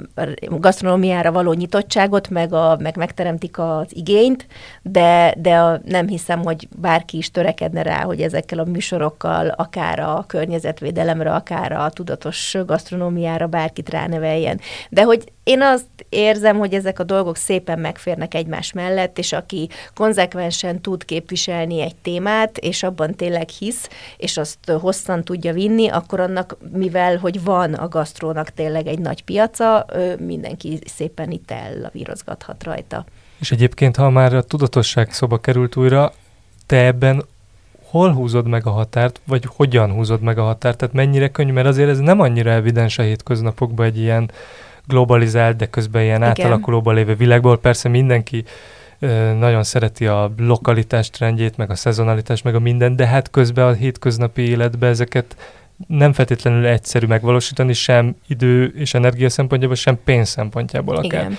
gasztronómiára való nyitottságot, meg, a, meg megteremtik az igényt, de, de a, nem hiszem, hogy bárki is törekedne rá, hogy ezekkel a műsorokkal, akár a környezetvédelemre, akár a tudatos gasztronómiára bárkit ráneveljen. De hogy én azt érzem, hogy ezek a dolgok szépen megférnek egymás mellett, és aki konzekvensen tud képviselni egy témát, és abban tényleg hisz, és azt hosszan tudja vinni, akkor annak, mivel hogy van a gasztrónak tényleg egy nagy piaca, mindenki szépen itt ellavírozgathat rajta. És egyébként, ha már a tudatosság szoba került újra, te ebben hol húzod meg a határt, vagy hogyan húzod meg a határt? Tehát mennyire könnyű, mert azért ez nem annyira evidens a hétköznapokban egy ilyen globalizált, de közben ilyen Igen. átalakulóban lévő világból. Persze mindenki nagyon szereti a lokalitás trendjét, meg a szezonalitás, meg a minden, de hát közben a hétköznapi életben ezeket nem feltétlenül egyszerű megvalósítani, sem idő és energia szempontjából, sem pénz szempontjából akár. Igen.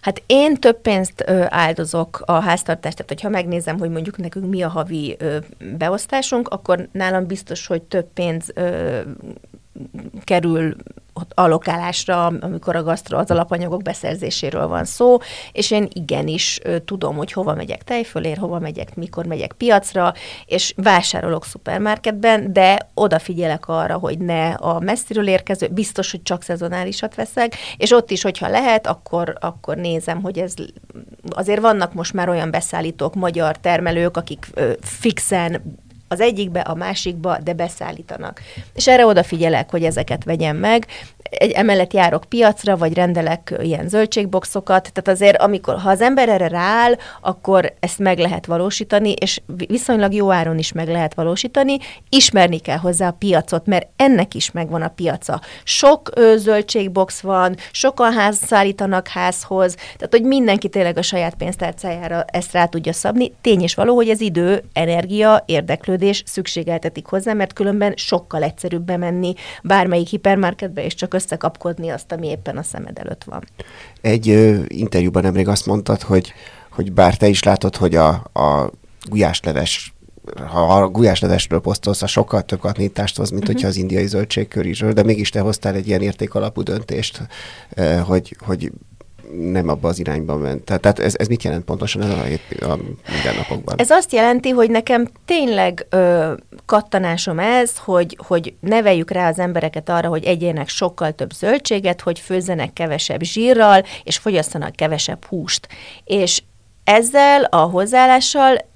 Hát én több pénzt ö, áldozok a háztartást, tehát hogyha megnézem, hogy mondjuk nekünk mi a havi ö, beosztásunk, akkor nálam biztos, hogy több pénz ö, kerül alokálásra, amikor a gasztro az alapanyagok beszerzéséről van szó, és én igenis tudom, hogy hova megyek tejfölér, hova megyek, mikor megyek piacra, és vásárolok szupermarketben, de odafigyelek arra, hogy ne a messziről érkező, biztos, hogy csak szezonálisat veszek, és ott is, hogyha lehet, akkor, akkor nézem, hogy ez azért vannak most már olyan beszállítók, magyar termelők, akik ö, fixen az egyikbe, a másikba, de beszállítanak. És erre odafigyelek, hogy ezeket vegyem meg. Egy, emellett járok piacra, vagy rendelek ilyen zöldségboxokat, tehát azért, amikor, ha az ember erre rááll, akkor ezt meg lehet valósítani, és viszonylag jó áron is meg lehet valósítani, ismerni kell hozzá a piacot, mert ennek is megvan a piaca. Sok zöldségbox van, sokan ház szállítanak házhoz, tehát hogy mindenki tényleg a saját pénztárcájára ezt rá tudja szabni. Tény és való, hogy ez idő, energia, érdeklődés, érdeklődés szükségeltetik hozzá, mert különben sokkal egyszerűbb bemenni bármelyik hipermarketbe, és csak összekapkodni azt, ami éppen a szemed előtt van. Egy ö, interjúban nemrég azt mondtad, hogy, hogy bár te is látod, hogy a, a gulyásleves ha a gulyáslevesről posztolsz, a sokkal több katnítást hoz, mint uh-huh. hogyha az indiai zöldségkörizsről, de mégis te hoztál egy ilyen értékalapú döntést, hogy, hogy nem abba az irányba ment. Tehát, ez, ez mit jelent pontosan ez a, a mindennapokban? Ez azt jelenti, hogy nekem tényleg ö, kattanásom ez, hogy, hogy neveljük rá az embereket arra, hogy egyének sokkal több zöldséget, hogy főzzenek kevesebb zsírral, és fogyasszanak kevesebb húst. És ezzel a hozzáállással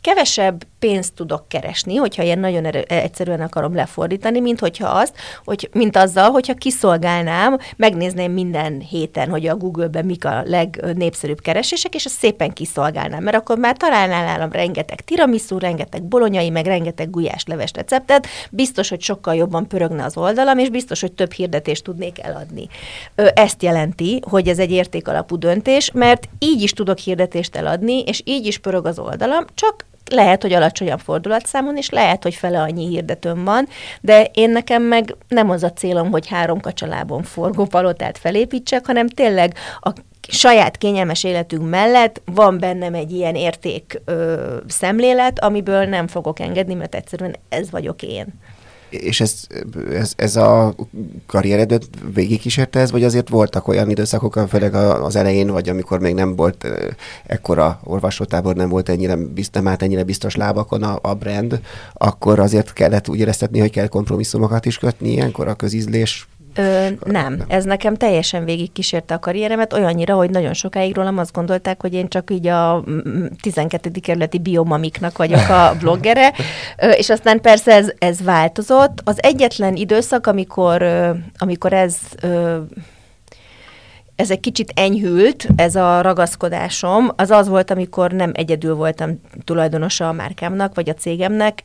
kevesebb pénzt tudok keresni, hogyha ilyen nagyon erő, egyszerűen akarom lefordítani, mint hogyha azt, hogy, mint azzal, hogyha kiszolgálnám, megnézném minden héten, hogy a Google-ben mik a legnépszerűbb keresések, és azt szépen kiszolgálnám, mert akkor már találnál nálam rengeteg tiramisu, rengeteg bolonyai, meg rengeteg gulyásleves receptet, biztos, hogy sokkal jobban pörögne az oldalam, és biztos, hogy több hirdetést tudnék eladni. Ezt jelenti, hogy ez egy értékalapú döntés, mert így is tudok hirdetést eladni, és így is pörög az oldalam, csak lehet, hogy alacsonyabb fordulatszámon, és lehet, hogy fele annyi hirdetőm van, de én nekem meg nem az a célom, hogy három kacsalában forgó palotát felépítsek, hanem tényleg a saját kényelmes életünk mellett van bennem egy ilyen érték ö, szemlélet, amiből nem fogok engedni, mert egyszerűen ez vagyok én. És ez, ez, ez a karrieredőt végigkísérte ez, vagy azért voltak olyan időszakok, főleg az elején, vagy amikor még nem volt ekkora olvasótábor, nem volt ennyire, nem állt ennyire biztos lábakon a, a brand, akkor azért kellett úgy éreztetni, hogy kell kompromisszumokat is kötni ilyenkor a közízlés Ö, nem, ez nekem teljesen végig kísérte a karrieremet, olyannyira, hogy nagyon sokáig rólam azt gondolták, hogy én csak így a 12. kerületi biomamiknak vagyok a bloggere, ö, és aztán persze ez, ez változott. Az egyetlen időszak, amikor, ö, amikor ez ö, ez egy kicsit enyhült, ez a ragaszkodásom, az az volt, amikor nem egyedül voltam tulajdonosa a márkámnak, vagy a cégemnek,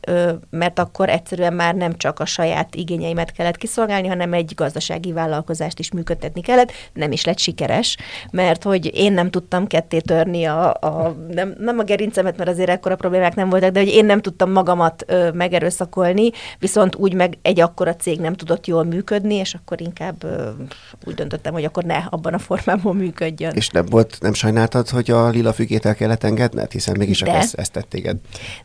mert akkor egyszerűen már nem csak a saját igényeimet kellett kiszolgálni, hanem egy gazdasági vállalkozást is működtetni kellett. Nem is lett sikeres, mert hogy én nem tudtam ketté törni a, a nem, nem a gerincemet, mert azért ekkora problémák nem voltak, de hogy én nem tudtam magamat ö, megerőszakolni, viszont úgy meg egy akkora cég nem tudott jól működni, és akkor inkább úgy döntöttem, hogy akkor ne abban a formában működjön. És nem volt, nem sajnáltad, hogy a lila fügét el kellett engedned? Hiszen mégis csak ezt, ezt tették.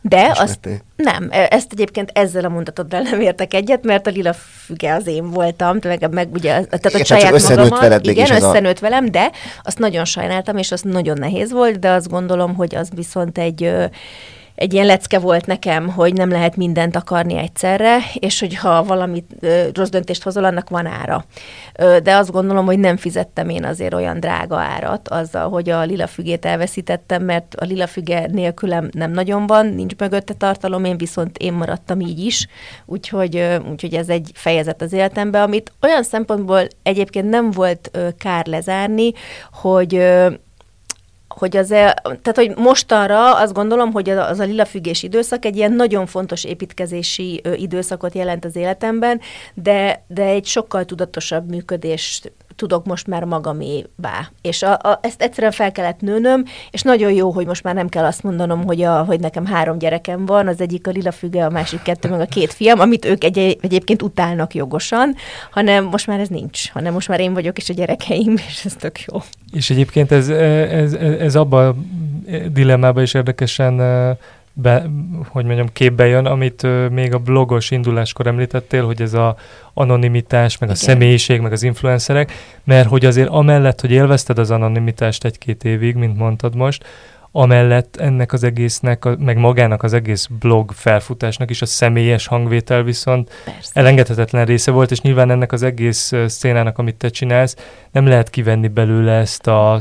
De azt, nem, e, ezt egyébként ezzel a mondatoddal nem értek egyet, mert a lila füge az én voltam, meg, meg ugye, tehát a igen, saját magamat, igen, összenőtt a... velem, de azt nagyon sajnáltam, és az nagyon nehéz volt, de azt gondolom, hogy az viszont egy egy ilyen lecke volt nekem, hogy nem lehet mindent akarni egyszerre, és hogyha valamit ö, rossz döntést hozol, annak van ára. De azt gondolom, hogy nem fizettem én azért olyan drága árat azzal, hogy a lila fügét elveszítettem, mert a lila füge nélkülem nem nagyon van, nincs mögötte tartalom, én viszont én maradtam így is, úgyhogy, úgyhogy ez egy fejezet az életemben, amit olyan szempontból egyébként nem volt kár lezárni, hogy hogy az, tehát hogy mostanra azt gondolom, hogy az a lila függés időszak egy ilyen nagyon fontos építkezési időszakot jelent az életemben, de, de egy sokkal tudatosabb működést tudok most már magamévá. És a, a, ezt egyszerűen fel kellett nőnöm, és nagyon jó, hogy most már nem kell azt mondanom, hogy, a, hogy nekem három gyerekem van, az egyik a lila füge, a másik kettő, meg a két fiam, amit ők egy, egyébként utálnak jogosan, hanem most már ez nincs, hanem most már én vagyok, és a gyerekeim, és ez tök jó. És egyébként ez, ez, ez, ez abban a dilemmában is érdekesen be, hogy mondjam, képbe jön, amit ö, még a blogos induláskor említettél, hogy ez a anonimitás, meg Igen. a személyiség, meg az influencerek, mert hogy azért amellett, hogy élvezted az anonimitást egy-két évig, mint mondtad most, amellett ennek az egésznek, meg magának az egész blog felfutásnak is a személyes hangvétel viszont Persze. elengedhetetlen része volt, és nyilván ennek az egész szénának, amit te csinálsz, nem lehet kivenni belőle ezt a, a,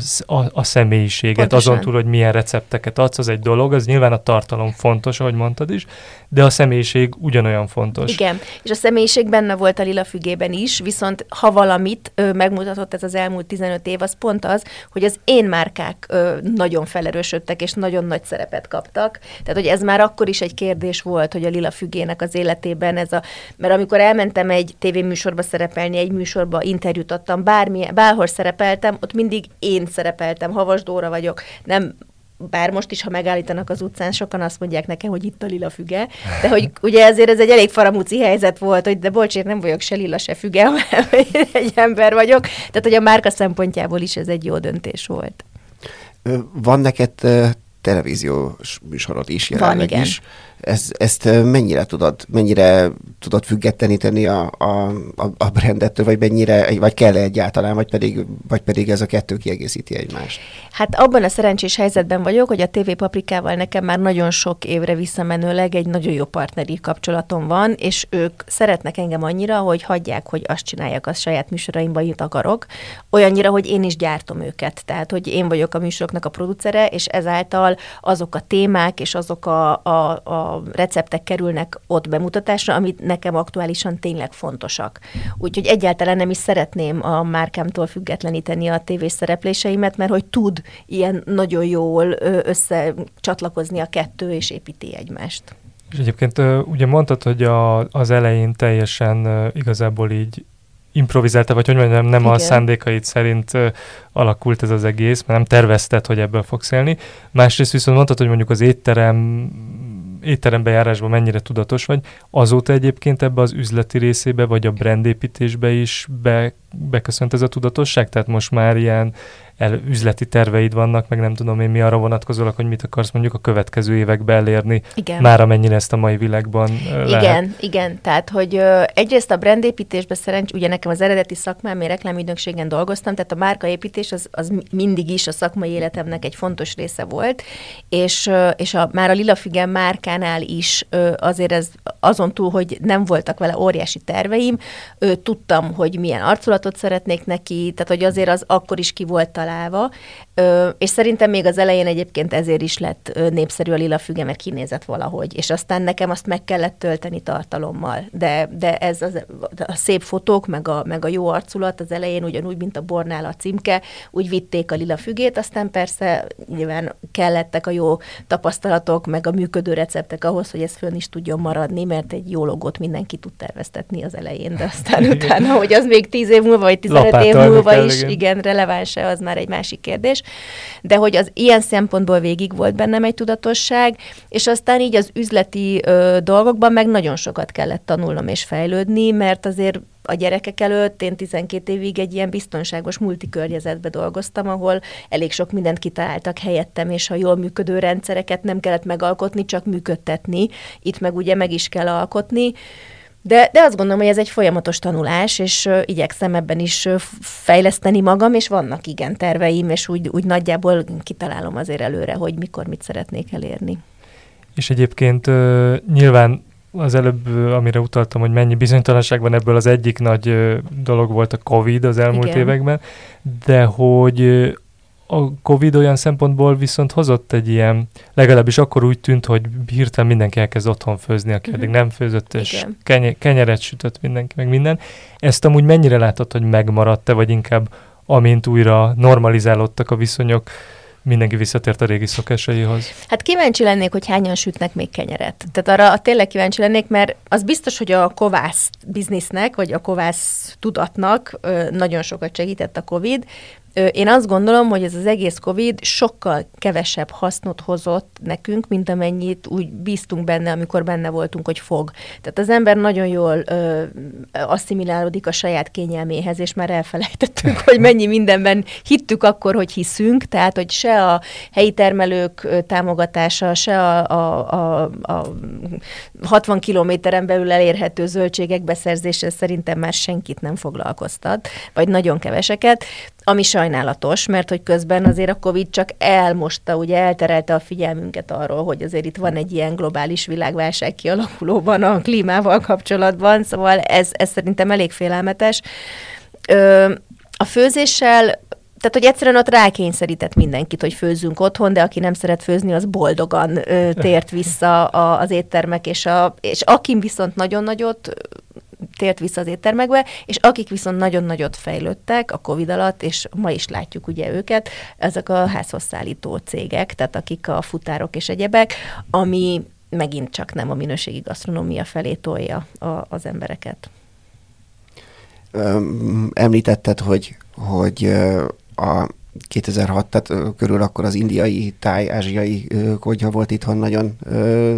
a személyiséget, Pontosan. azon túl, hogy milyen recepteket adsz, az egy dolog, az nyilván a tartalom fontos, ahogy mondtad is, de a személyiség ugyanolyan fontos. Igen, és a személyiség benne volt a lila fügében is, viszont ha valamit ö, megmutatott ez az elmúlt 15 év, az pont az, hogy az én márkák ö, nagyon felerősödtek, és nagyon nagy szerepet kaptak. Tehát, hogy ez már akkor is egy kérdés volt, hogy a lila fügének az életében ez a... Mert amikor elmentem egy tévéműsorba szerepelni, egy műsorba interjút adtam, bármilyen, bárhol szerepeltem, ott mindig én szerepeltem, Havas Dóra vagyok, nem bár most is, ha megállítanak az utcán, sokan azt mondják nekem, hogy itt a lila füge, de hogy ugye ezért ez egy elég faramúci helyzet volt, hogy de bocs, én nem vagyok se lila, se füge, hanem egy ember vagyok. Tehát, hogy a márka szempontjából is ez egy jó döntés volt. Van neked televíziós műsorod is jelenleg Van, is ez, ezt mennyire tudod, mennyire tudod függetleníteni a, a, a brandettől, vagy mennyire, vagy kell -e egyáltalán, vagy pedig, vagy pedig ez a kettő kiegészíti egymást? Hát abban a szerencsés helyzetben vagyok, hogy a TV Paprikával nekem már nagyon sok évre visszamenőleg egy nagyon jó partneri kapcsolatom van, és ők szeretnek engem annyira, hogy hagyják, hogy azt csinálják a saját műsoraimban, amit akarok, olyannyira, hogy én is gyártom őket. Tehát, hogy én vagyok a műsoroknak a producere, és ezáltal azok a témák, és azok a, a, a receptek kerülnek ott bemutatásra, amit nekem aktuálisan tényleg fontosak. Úgyhogy egyáltalán nem is szeretném a márkámtól függetleníteni a tévés szerepléseimet, mert hogy tud ilyen nagyon jól összecsatlakozni a kettő, és építi egymást. És egyébként ugye mondtad, hogy a, az elején teljesen igazából így improvizálta, vagy hogy mondjam, nem Igen. a szándékaid szerint uh, alakult ez az egész, mert nem tervezted, hogy ebből fogsz élni. Másrészt viszont mondtad, hogy mondjuk az étterem étterembe járásban mennyire tudatos vagy. Azóta egyébként ebbe az üzleti részébe, vagy a brandépítésbe is be beköszönt ez a tudatosság? Tehát most már ilyen el, üzleti terveid vannak, meg nem tudom én mi arra vonatkozólag, hogy mit akarsz mondjuk a következő években elérni, igen. már amennyire ezt a mai világban lehet. Igen, igen. Tehát, hogy ö, egyrészt a brandépítésben szerencs, ugye nekem az eredeti szakmám, én reklámügynökségen dolgoztam, tehát a márkaépítés az, az mindig is a szakmai életemnek egy fontos része volt, és, ö, és a, már a Lila Figen márkánál is ö, azért ez azon túl, hogy nem voltak vele óriási terveim, ö, tudtam, hogy milyen arculatot szeretnék neki, tehát hogy azért az akkor is ki volt találva, és szerintem még az elején egyébként ezért is lett népszerű a lila füge, mert kinézett valahogy, és aztán nekem azt meg kellett tölteni tartalommal, de, de ez az, a szép fotók, meg a, meg a jó arculat az elején ugyanúgy, mint a bornál a címke, úgy vitték a lila fügét, aztán persze nyilván kellettek a jó tapasztalatok, meg a működő receptek ahhoz, hogy ez fönn is tudjon maradni, mert egy jó logót mindenki tud terveztetni az elején, de aztán utána, hogy az még 10 év múlva, vagy 15 év múlva is igen, igen releváns-e, az már egy másik kérdés. De hogy az ilyen szempontból végig volt bennem egy tudatosság, és aztán így az üzleti ö, dolgokban meg nagyon sokat kellett tanulnom és fejlődni, mert azért a gyerekek előtt én 12 évig egy ilyen biztonságos multikörnyezetbe dolgoztam, ahol elég sok mindent kitaláltak helyettem, és a jól működő rendszereket nem kellett megalkotni, csak működtetni. Itt meg ugye meg is kell alkotni. De, de azt gondolom, hogy ez egy folyamatos tanulás, és uh, igyekszem ebben is uh, fejleszteni magam, és vannak igen terveim, és úgy, úgy nagyjából kitalálom azért előre, hogy mikor mit szeretnék elérni. És egyébként uh, nyilván az előbb, amire utaltam, hogy mennyi bizonytalanság van ebből, az egyik nagy dolog volt a Covid az elmúlt Igen. években, de hogy a Covid olyan szempontból viszont hozott egy ilyen, legalábbis akkor úgy tűnt, hogy hirtelen mindenki elkezd otthon főzni, aki eddig nem főzött, és kenye, kenyeret sütött mindenki, meg minden. Ezt amúgy mennyire látod, hogy megmaradt-e, vagy inkább amint újra normalizálódtak a viszonyok, mindenki visszatért a régi szokásaihoz. Hát kíváncsi lennék, hogy hányan sütnek még kenyeret. Tehát arra tényleg kíváncsi lennék, mert az biztos, hogy a kovász biznisznek, vagy a kovász tudatnak nagyon sokat segített a COVID, én azt gondolom, hogy ez az egész COVID sokkal kevesebb hasznot hozott nekünk, mint amennyit úgy bíztunk benne, amikor benne voltunk, hogy fog. Tehát az ember nagyon jól ö, asszimilálódik a saját kényelméhez, és már elfelejtettünk, hogy mennyi mindenben hittük akkor, hogy hiszünk, tehát hogy se a helyi termelők támogatása, se a, a, a, a 60 kilométeren belül elérhető zöldségek beszerzése szerintem már senkit nem foglalkoztat, vagy nagyon keveseket ami sajnálatos, mert hogy közben azért a Covid csak elmosta, ugye elterelte a figyelmünket arról, hogy azért itt van egy ilyen globális világválság kialakulóban a klímával kapcsolatban, szóval ez, ez szerintem elég félelmetes. Ö, a főzéssel tehát, hogy egyszerűen ott rákényszerített mindenkit, hogy főzzünk otthon, de aki nem szeret főzni, az boldogan ö, tért vissza a, az éttermek, és, a, és aki viszont nagyon nagyot tért vissza az éttermekbe, és akik viszont nagyon nagyot fejlődtek a Covid alatt, és ma is látjuk ugye őket, ezek a házhozszállító cégek, tehát akik a futárok és egyebek, ami megint csak nem a minőségi gasztronómia felé tolja a, az embereket. Említetted, hogy, hogy a 2006, tehát körül akkor az indiai, táj, ázsiai konyha volt itthon nagyon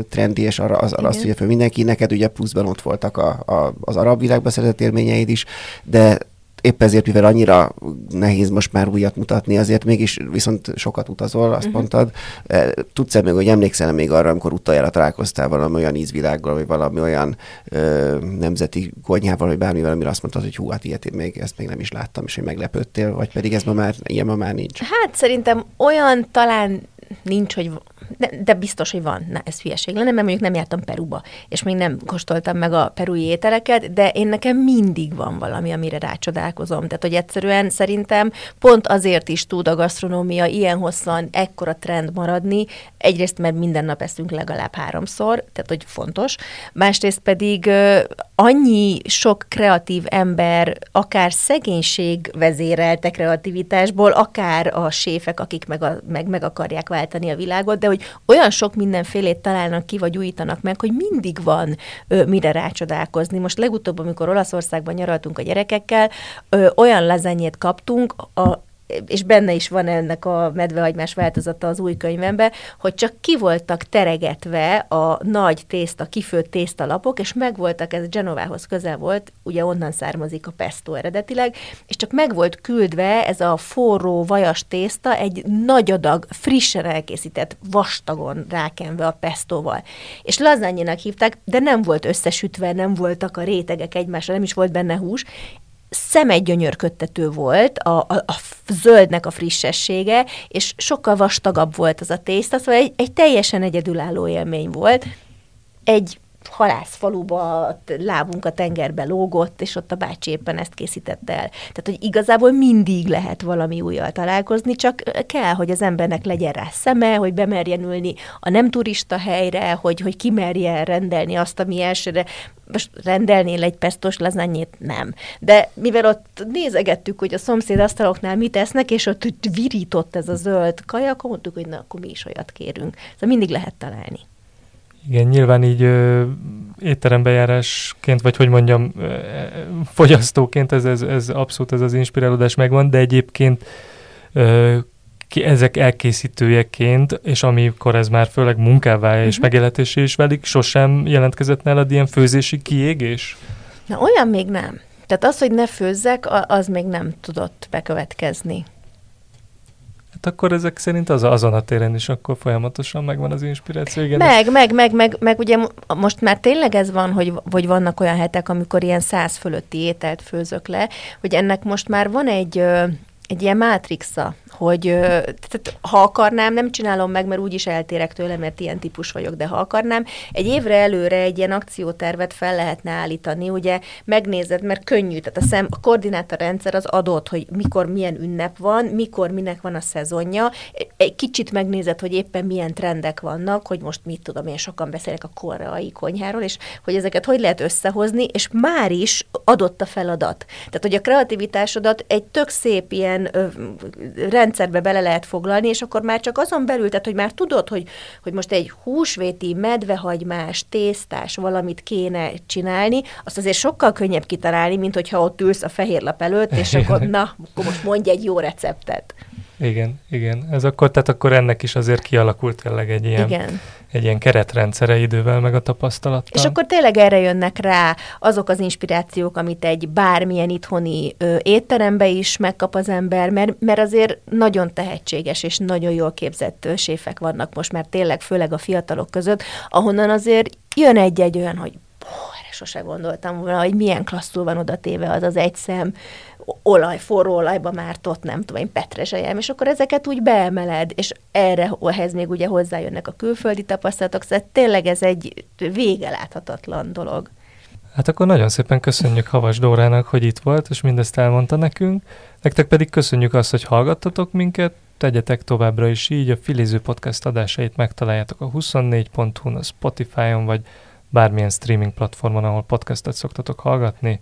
trendi, és arra az, azt ugye föl mindenki, neked ugye pluszban ott voltak a, a, az arab világba szerzett élményeid is, de épp ezért, mivel annyira nehéz most már újat mutatni, azért mégis viszont sokat utazol, azt uh-huh. mondtad. E, tudsz-e még, hogy emlékszel még arra, amikor utoljára találkoztál valami olyan ízvilággal, vagy valami olyan ö, nemzeti konyhával, vagy bármivel, amire azt mondtad, hogy hú, hát ilyet én még, ezt még nem is láttam, és hogy meglepődtél, vagy pedig ez ma már, ilyen ma már nincs? Hát szerintem olyan talán nincs, hogy de, de biztos, hogy van. Na, ez hülyeség lenne, mert mondjuk nem jártam Peruba, és még nem kóstoltam meg a perui ételeket, de én nekem mindig van valami, amire rácsodálkozom. Tehát, hogy egyszerűen szerintem pont azért is tud a gasztronómia ilyen hosszan ekkora trend maradni, egyrészt, mert minden nap eszünk legalább háromszor, tehát, hogy fontos, másrészt pedig annyi sok kreatív ember, akár szegénység vezérelte kreativitásból, akár a séfek, akik meg, a, meg, meg akarják váltani a világot, de hogy olyan sok mindenfélét találnak ki, vagy újítanak meg, hogy mindig van ö, mire rácsodálkozni. Most legutóbb, amikor Olaszországban nyaraltunk a gyerekekkel, ö, olyan lezenyét kaptunk, a és benne is van ennek a medvehagymás változata az új könyvemben, hogy csak ki voltak teregetve a nagy tészta, kifőtt tésztalapok, és meg voltak, ez Genovához közel volt, ugye onnan származik a pesto eredetileg, és csak meg volt küldve ez a forró, vajas tészta egy nagy adag, frissen elkészített, vastagon rákenve a pestóval. És lazányinak hívták, de nem volt összesütve, nem voltak a rétegek egymásra, nem is volt benne hús, szemegygyönyörködtető volt a, a, a zöldnek a frissessége, és sokkal vastagabb volt az a tészta, szóval egy, egy teljesen egyedülálló élmény volt. Egy halászfaluba lábunk a tengerbe lógott, és ott a bácsi éppen ezt készítette el. Tehát, hogy igazából mindig lehet valami újjal találkozni, csak kell, hogy az embernek legyen rá szeme, hogy bemerjen ülni a nem turista helyre, hogy, hogy kimerje rendelni azt, ami elsőre most rendelnél egy pestos lazányét? Nem. De mivel ott nézegettük, hogy a szomszéd asztaloknál mit esznek, és ott virított ez a zöld kaja, akkor mondtuk, hogy na, akkor mi is olyat kérünk. Szóval mindig lehet találni. Igen, nyilván így ö, étterembejárásként, vagy hogy mondjam, ö, fogyasztóként ez, ez, ez abszolút ez az inspirálódás megvan, de egyébként ö, ki, ezek elkészítőjeként, és amikor ez már főleg munkává uh-huh. és mhm. megjelenítésé is válik, sosem jelentkezett nálad ilyen főzési kiégés? Na, olyan még nem. Tehát az, hogy ne főzzek, az még nem tudott bekövetkezni. Hát akkor ezek szerint az, azon a téren is akkor folyamatosan megvan az inspiráció. Igen. Meg, meg, meg, meg, meg ugye most már tényleg ez van, hogy, hogy vannak olyan hetek, amikor ilyen száz fölötti ételt főzök le, hogy ennek most már van egy, egy ilyen mátrixa, hogy tehát, ha akarnám, nem csinálom meg, mert úgyis eltérek tőle, mert ilyen típus vagyok, de ha akarnám, egy évre előre egy ilyen akciótervet fel lehetne állítani, ugye megnézed, mert könnyű, tehát a, szem, a koordinátorrendszer az adott, hogy mikor milyen ünnep van, mikor minek van a szezonja, egy kicsit megnézed, hogy éppen milyen trendek vannak, hogy most mit tudom, én sokan beszélek a koreai konyháról, és hogy ezeket hogy lehet összehozni, és már is adott a feladat. Tehát, hogy a kreativitásodat egy tök szép ilyen ö, rendszerbe bele lehet foglalni, és akkor már csak azon belül, tehát, hogy már tudod, hogy, hogy most egy húsvéti, medvehagymás, tésztás valamit kéne csinálni, azt azért sokkal könnyebb kitalálni, mint hogyha ott ülsz a fehér lap előtt, és akkor na, akkor most mondj egy jó receptet. Igen, igen. Ez akkor, tehát akkor ennek is azért kialakult tényleg egy ilyen, igen. Egy ilyen keretrendszere idővel, meg a tapasztalattal. És akkor tényleg erre jönnek rá azok az inspirációk, amit egy bármilyen itthoni ö, étterembe is megkap az ember, mert, mert azért nagyon tehetséges és nagyon jól képzett ö, séfek vannak most már tényleg, főleg a fiatalok között, ahonnan azért jön egy-egy olyan, hogy erre sose gondoltam volna, hogy milyen klasszul van oda téve az az egy szem, olaj, forró olajba mártott, nem tudom én, petrezselyem, és akkor ezeket úgy beemeled, és erre, ehhez még ugye hozzájönnek a külföldi tapasztalatok, szóval tényleg ez egy vége láthatatlan dolog. Hát akkor nagyon szépen köszönjük Havas Dórának, hogy itt volt, és mindezt elmondta nekünk. Nektek pedig köszönjük azt, hogy hallgattatok minket, tegyetek továbbra is így, a Filiző Podcast adásait megtaláljátok a 24.hu-n, a Spotify-on, vagy bármilyen streaming platformon, ahol podcastet szoktatok hallgatni.